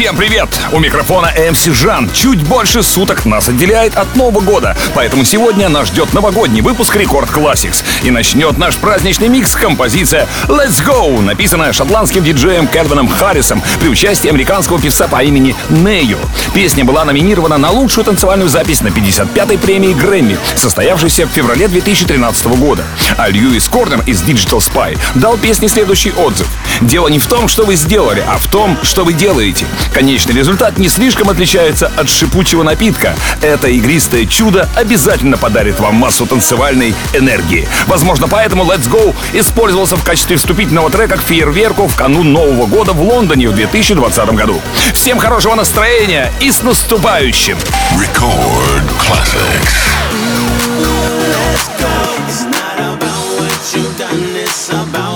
Всем привет! У микрофона MC Жан. Чуть больше суток нас отделяет от Нового года, поэтому сегодня нас ждет новогодний выпуск Рекорд Classics. И начнет наш праздничный микс композиция Let's Go, написанная шотландским диджеем Кельвином Харрисом при участии американского певца по имени Ne-Yo. Песня была номинирована на лучшую танцевальную запись на 55-й премии Грэмми, состоявшейся в феврале 2013 года. А Льюис Корнер из Digital Spy дал песне следующий отзыв. Дело не в том, что вы сделали, а в том, что вы делаете. Конечный результат не слишком отличается от шипучего напитка. Это игристое чудо обязательно подарит вам массу танцевальной энергии. Возможно, поэтому Let's Go использовался в качестве вступительного трека к фейерверку в канун Нового года в Лондоне в 2020 году. Всем хорошего настроения и с наступающим! Record Classics. It's not about what you've done, it's about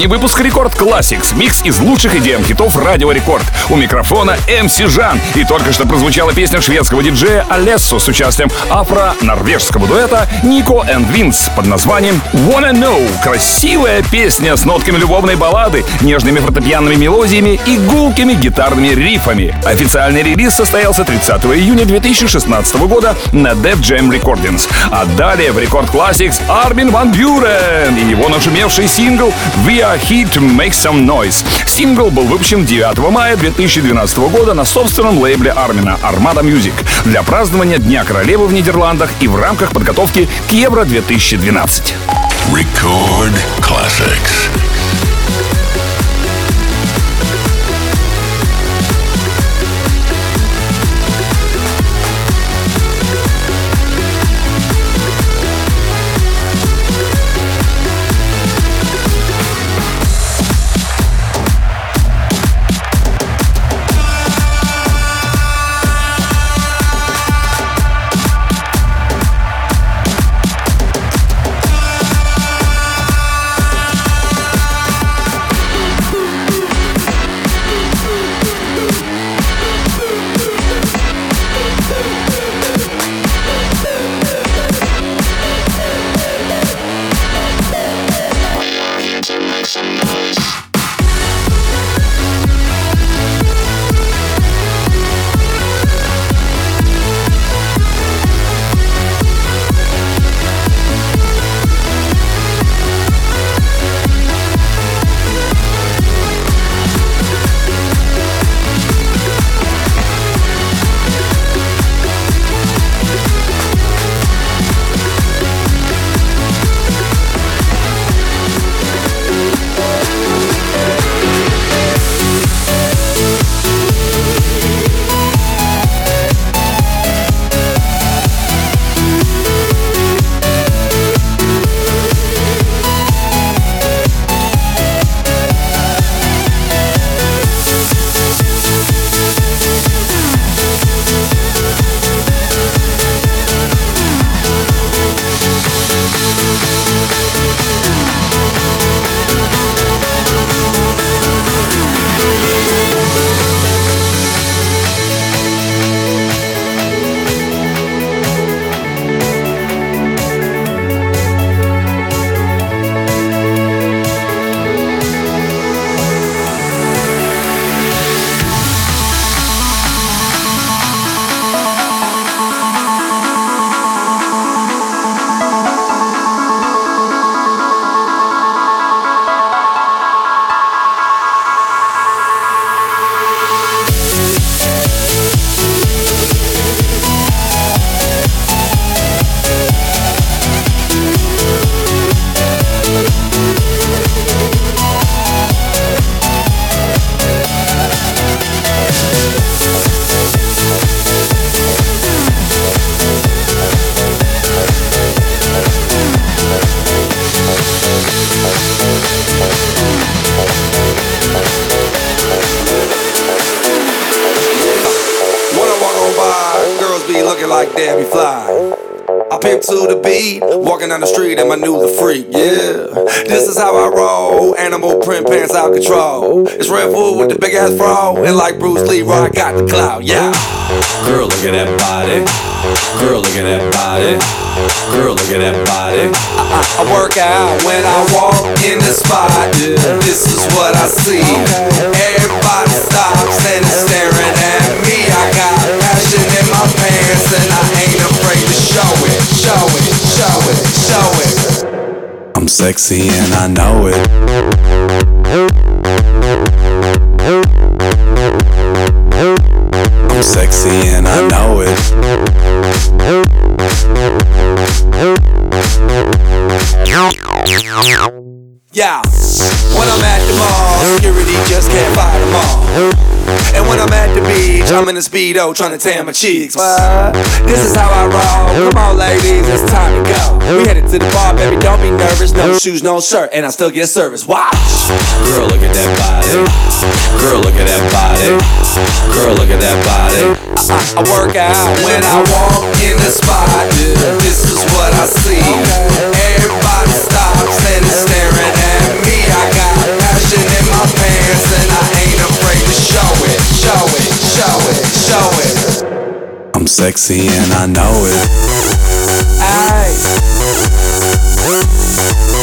новогодний выпуск Classics, микс из лучших EDM хитов Радио Рекорд. У микрофона MC Жан. И только что прозвучала песня шведского диджея Алессо с участием афро-норвежского дуэта Nico and Vinz под названием Wanna Know. Красивая песня с нотками любовной баллады, нежными фортепианными мелодиями и гулкими гитарными рифами. Официальный релиз состоялся 30 июня 2016 года на Def Jam Recordings. А далее в Рекорд Classics Армин Ван Бюрен и его нашумевший сингл We Are Here to Make Some Noise. Сингл был выпущен 9 мая 2012 года на собственном лейбле Армина Armada Music для празднования Дня Королевы в Нидерландах и в рамках подготовки к Евро 2012. Record classics. Down the freak, yeah. This is how I roll. Animal print pants out control. It's Red Food with the big ass fro. And like Bruce Lee, I got the clout, yeah. Girl, look at that body. Girl, look at that body. Girl, look at that body. I, I, I work out when I walk in the spot. This is what I see. Everybody stops and is staring at me. I got passion in my pants and I ain't afraid to show it, show it, show it, show it. Sexy and I know it. I'm sexy and I know it. Yeah, when I'm at the mall, security just can't fight them all. And when I'm at the beach, I'm in a speedo trying to tan my cheeks. What? This is how I roll. Come on, ladies, it's time to go nervous. No shoes, no shirt, and I still get service. Watch. Girl, look at that body. Girl, look at that body. Girl, look at that body. I, I, I work out when I walk in the spot. This is what I see. Everybody stops and is staring at me. I got passion in my pants, and I ain't afraid to show it, show it, show it, show it. I'm sexy and I know it. Aye.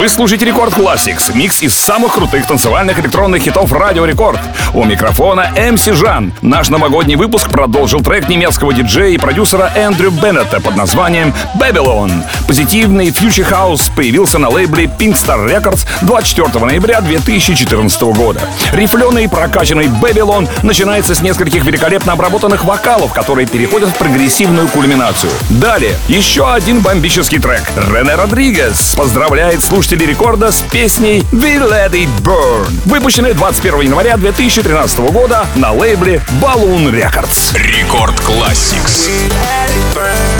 Вы слушаете Рекорд Classics, микс из самых крутых танцевальных электронных хитов Радио Рекорд. У микрофона MC Жан. Наш новогодний выпуск продолжил трек немецкого диджея и продюсера Эндрю Беннета под названием «Babylon». Позитивный future house появился на лейбле Pink Star Records 24 ноября 2014 года. Рифленый и прокачанный «Babylon» начинается с нескольких великолепно обработанных вокалов, которые переходят в прогрессивную кульминацию. Далее, еще один бомбический трек. Рене Родригес поздравляет слушателей слушатели рекорда с песней We Let It Burn, выпущенной 21 января 2013 года на лейбле Balloon Records. Рекорд Classics. so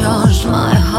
Charge my heart.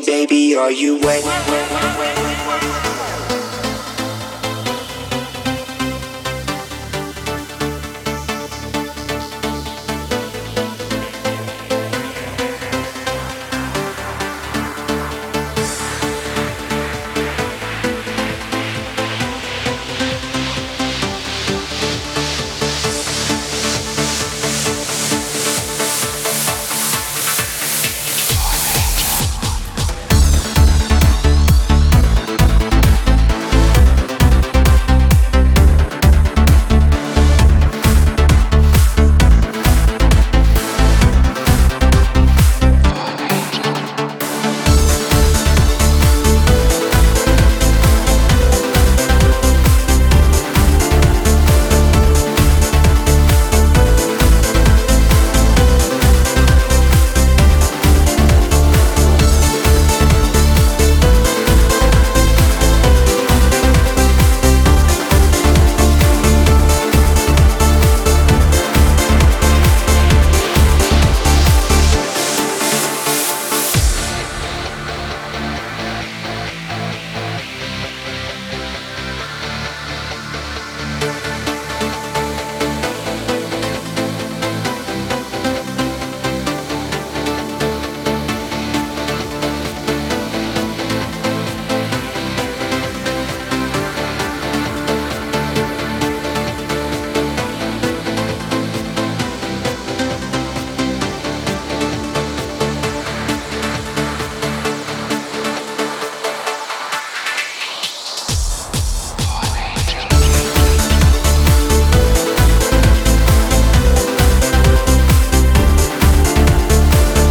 Baby, are you wet?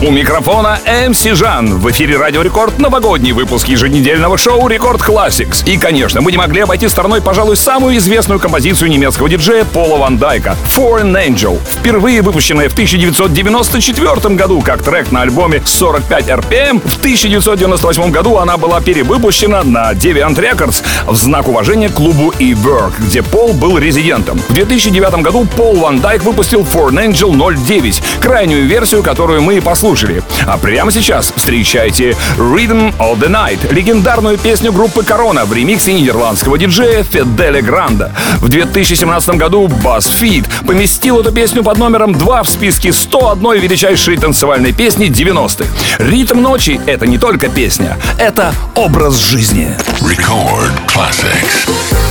У микрофона MC Жан. В эфире Радио Рекорд новогодний выпуск еженедельного шоу Рекорд Classics. И, конечно, мы не могли обойти стороной, пожалуй, самую известную композицию немецкого диджея Пола Ван Дайка «For an Angel». Впервые выпущенная в 1994 году как трек на альбоме 45 RPM, в 1998 году она была перевыпущена на Deviant Records в знак уважения клубу E-Werk, где Пол был резидентом. В 2009 году Пол Ван Дайк выпустил For an Angel 09, крайнюю версию, которую мы и послушали. А прямо сейчас встречайте Rhythm of the Night, легендарную песню группы Корона в ремиксе нидерландского диджея Феделя Гранда. В 2017 году BuzzFeed поместил эту песню под номером 2 в списке 101 величайшей танцевальной песни 90-х. Ритм ночи — это не только песня, это образ жизни. Record classics.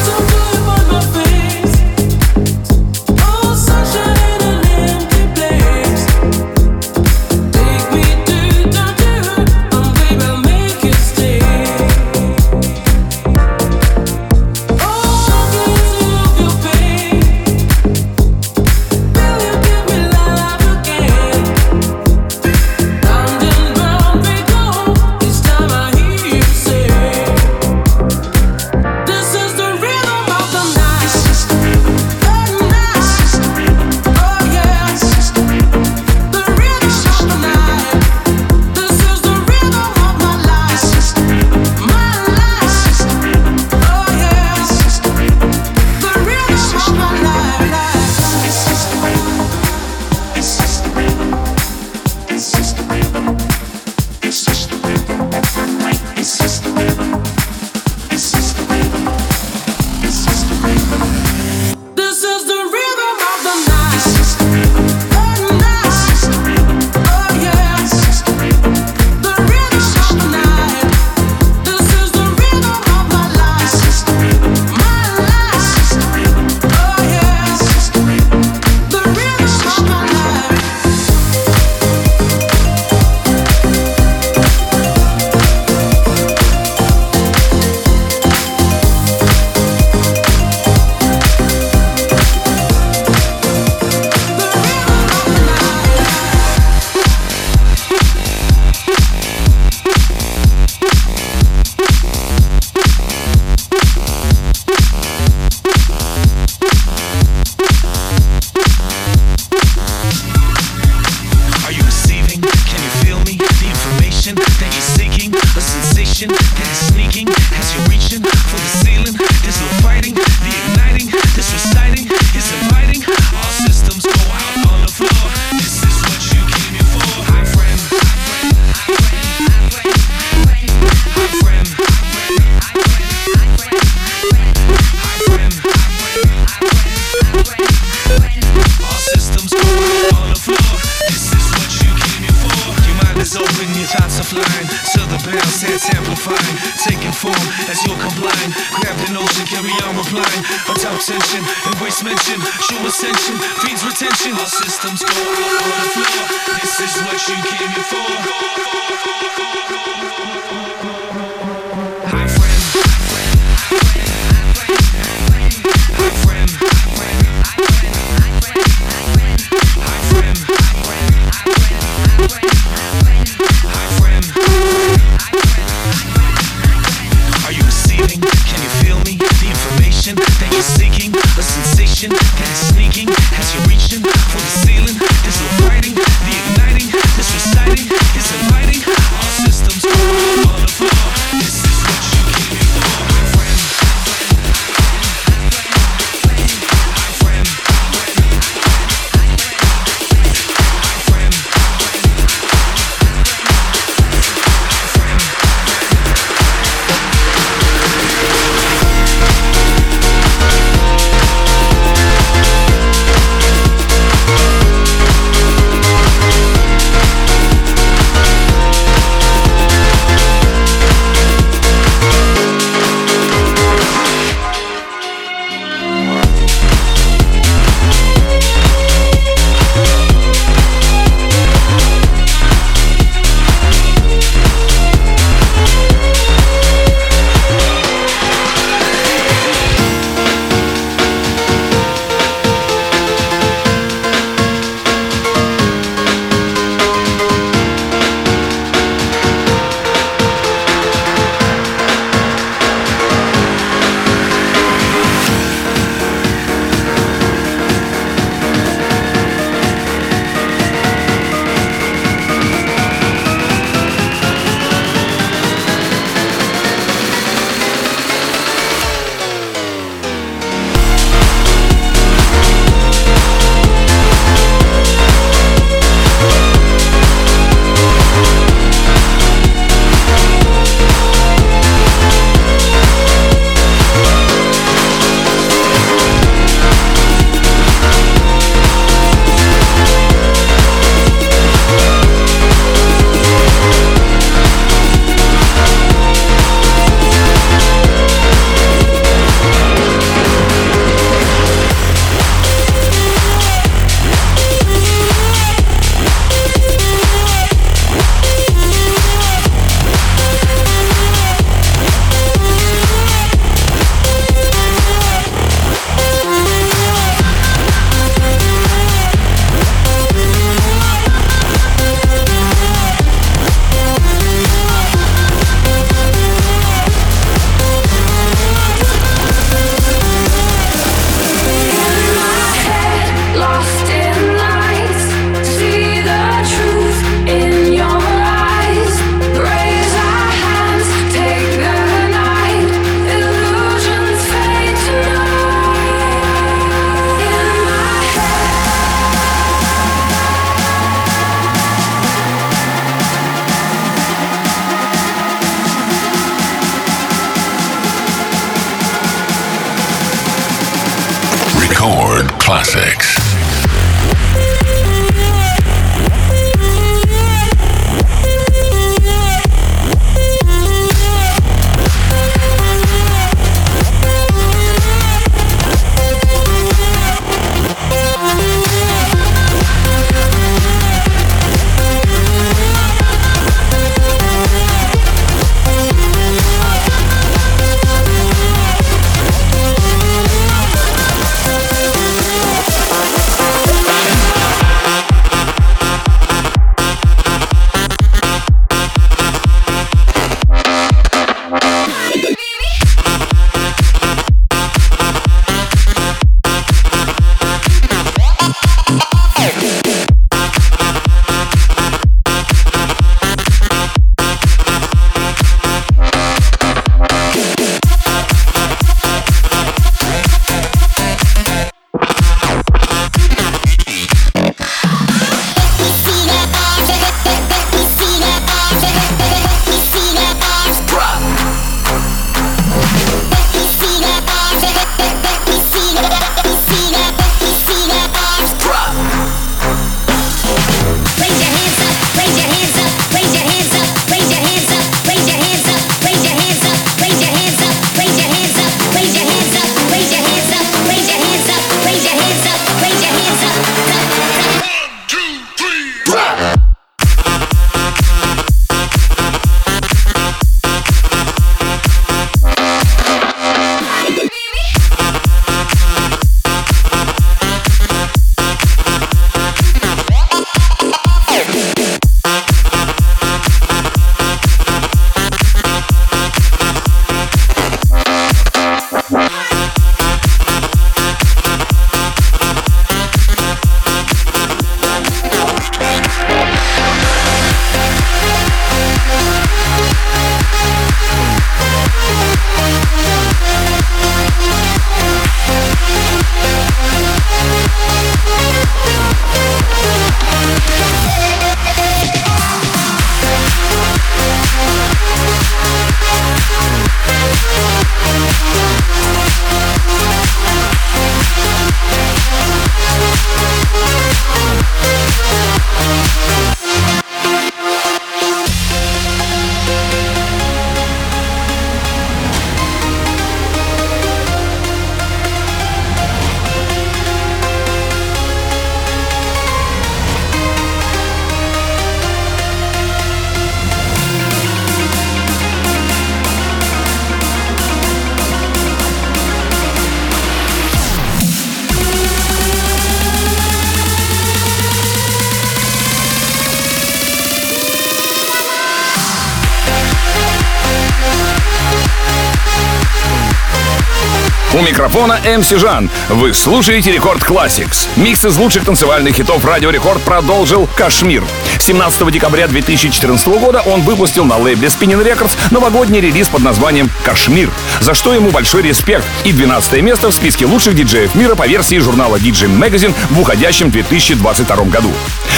Микрофона MC Жан. Вы слушаете Рекорд Classics. Микс из лучших танцевальных хитов Радио Рекорд продолжил KSHMR. 17 декабря 2014 года он выпустил на лейбле Spinnin' Records новогодний релиз под названием «Kashmir», за что ему большой респект и 12 место в списке лучших диджеев мира по версии журнала DJ Magazine в уходящем 2022 году.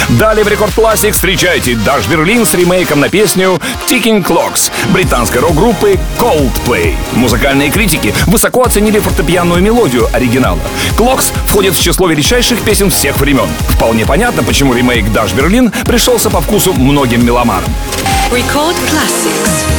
Далее в Рекорд Classics встречайте Dash Berlin с ремейком на песню Ticking Clocks британской рок-группы Coldplay. Музыкальные критики высоко оценили фортепианную мелодию оригинала. Clocks входит в число величайших песен всех времен. Вполне понятно, почему ремейк Даш Берлин пришелся по вкусу многим меломанам. Record Classics.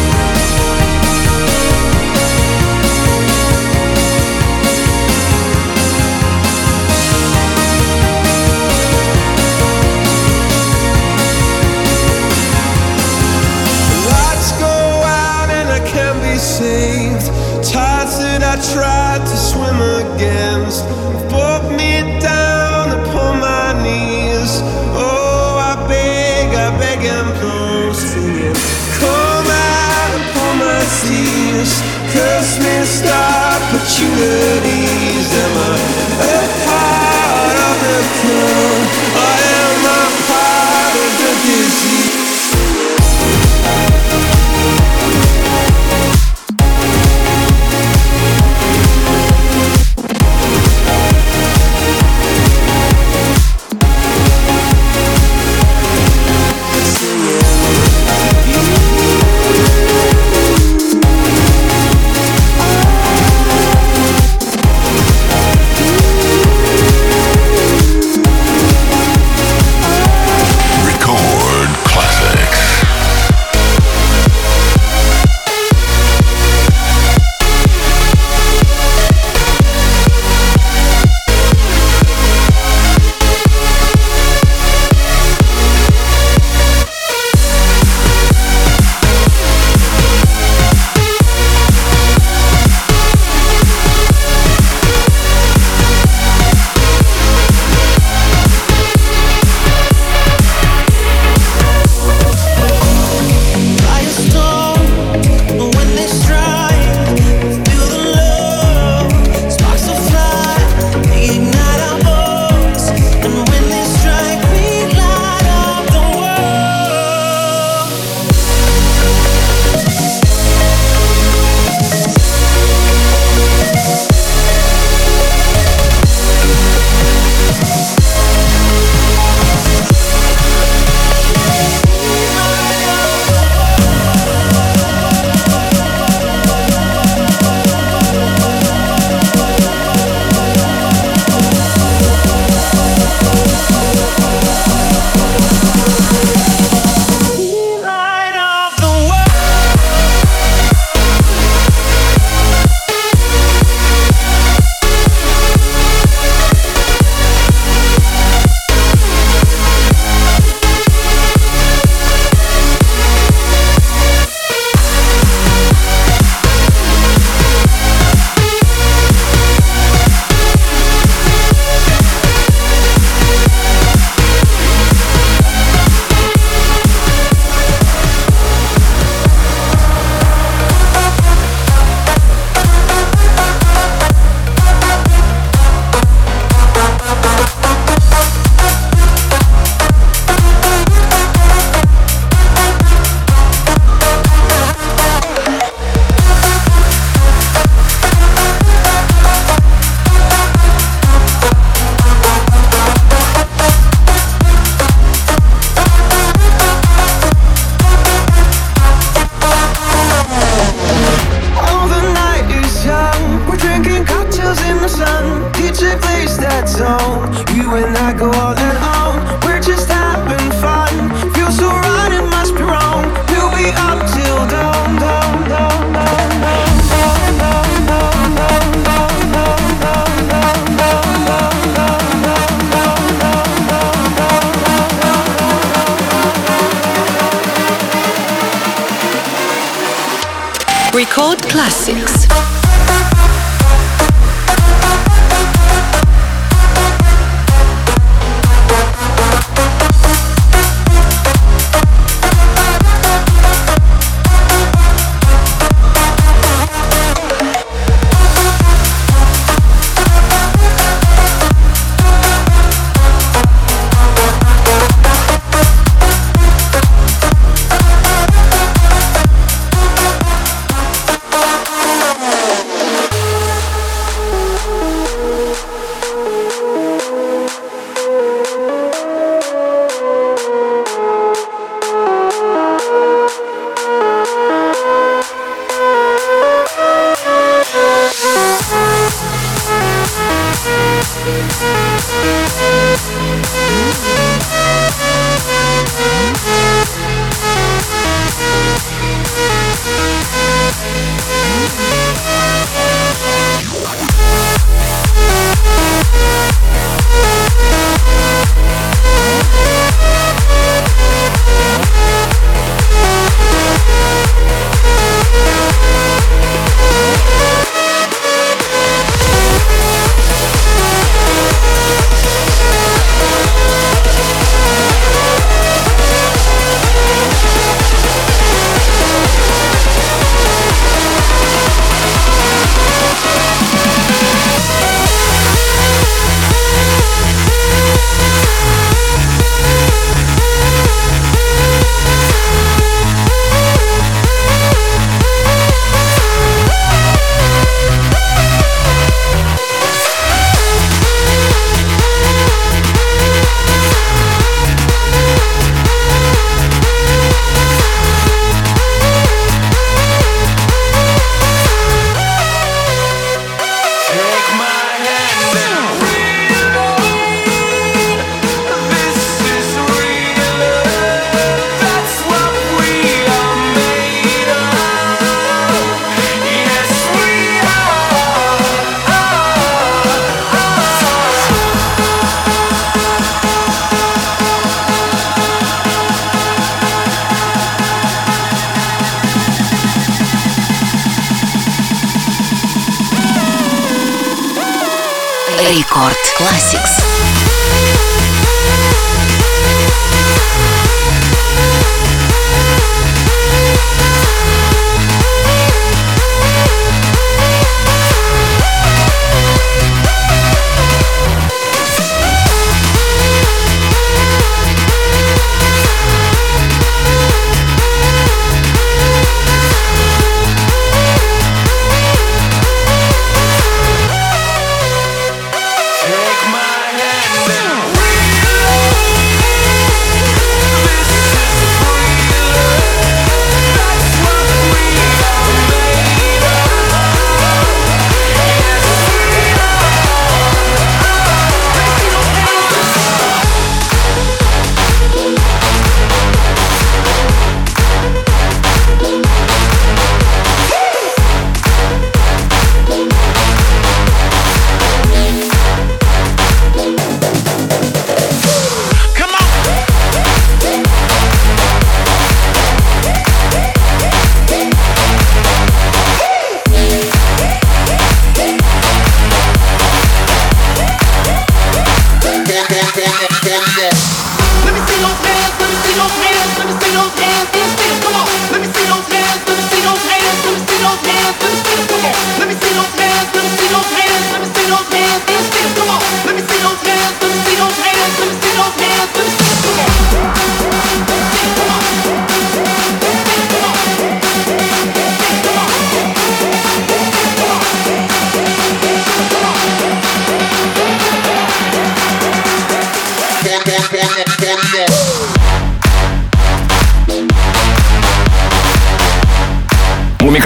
Gambro singing, Come out upon my tears, curse me, stop, but you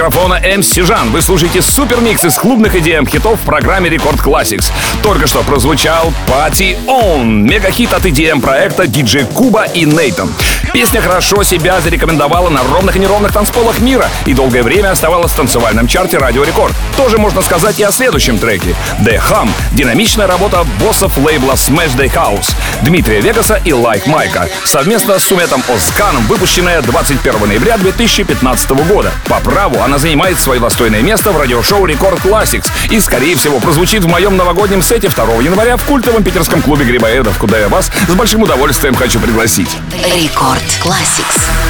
микрофона MC Жан. Вы слушаете супермикс из клубных EDM хитов в программе Рекорд Classics. Только что прозвучал Party On, мегахит от EDM проекта DJ Kuba и Neitan. Песня хорошо себя зарекомендовала на ровных и неровных танцполах мира и долгое время оставалась в танцевальном чарте Радио Рекорд. Тоже можно сказать и о следующем треке. The Hum — динамичная работа боссов лейбла Smash The House, Дмитрия Вегаса и Like Майка, совместно с Умметом Озканом, выпущенная 21 ноября 2015 года. По праву она занимает свое достойное место в радиошоу Рекорд Classics и, скорее всего, прозвучит в моем новогоднем сете 2 января в культовом питерском клубе Грибоедов, куда я вас с большим удовольствием хочу пригласить. Рекорд Classics.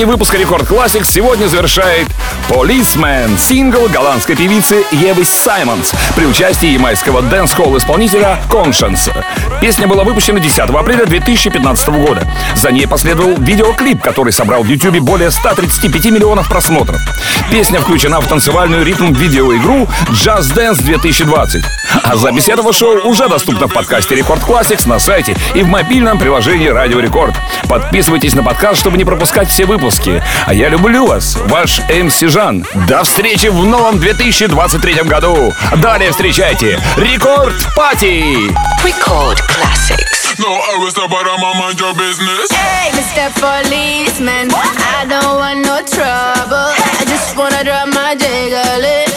Новогодний выпуск Рекорд Classics сегодня завершает Policeman, сингл голландской певицы Евы Саймонс при участии ямайского дэнс-холл исполнителя Konshens. Песня была выпущена 10 апреля 2015 года. За ней последовал видеоклип, который собрал в YouTube более 135 миллионов просмотров. Песня включена в танцевальную ритм-видеоигру Just Dance 2020. А запись этого шоу уже доступна в подкасте Рекорд Classics на сайте и в мобильном приложении Радио Рекорд. Подписывайтесь на подкаст, чтобы не пропускать все выпуски. А я люблю вас, ваш МС Жан. До встречи в новом 2023 году. Далее встречайте Рекорд Пати! Record Classics. No, I was about to mind your business. Hey, Mr. Policeman, I don't want no trouble. I just wanna drop my jiggle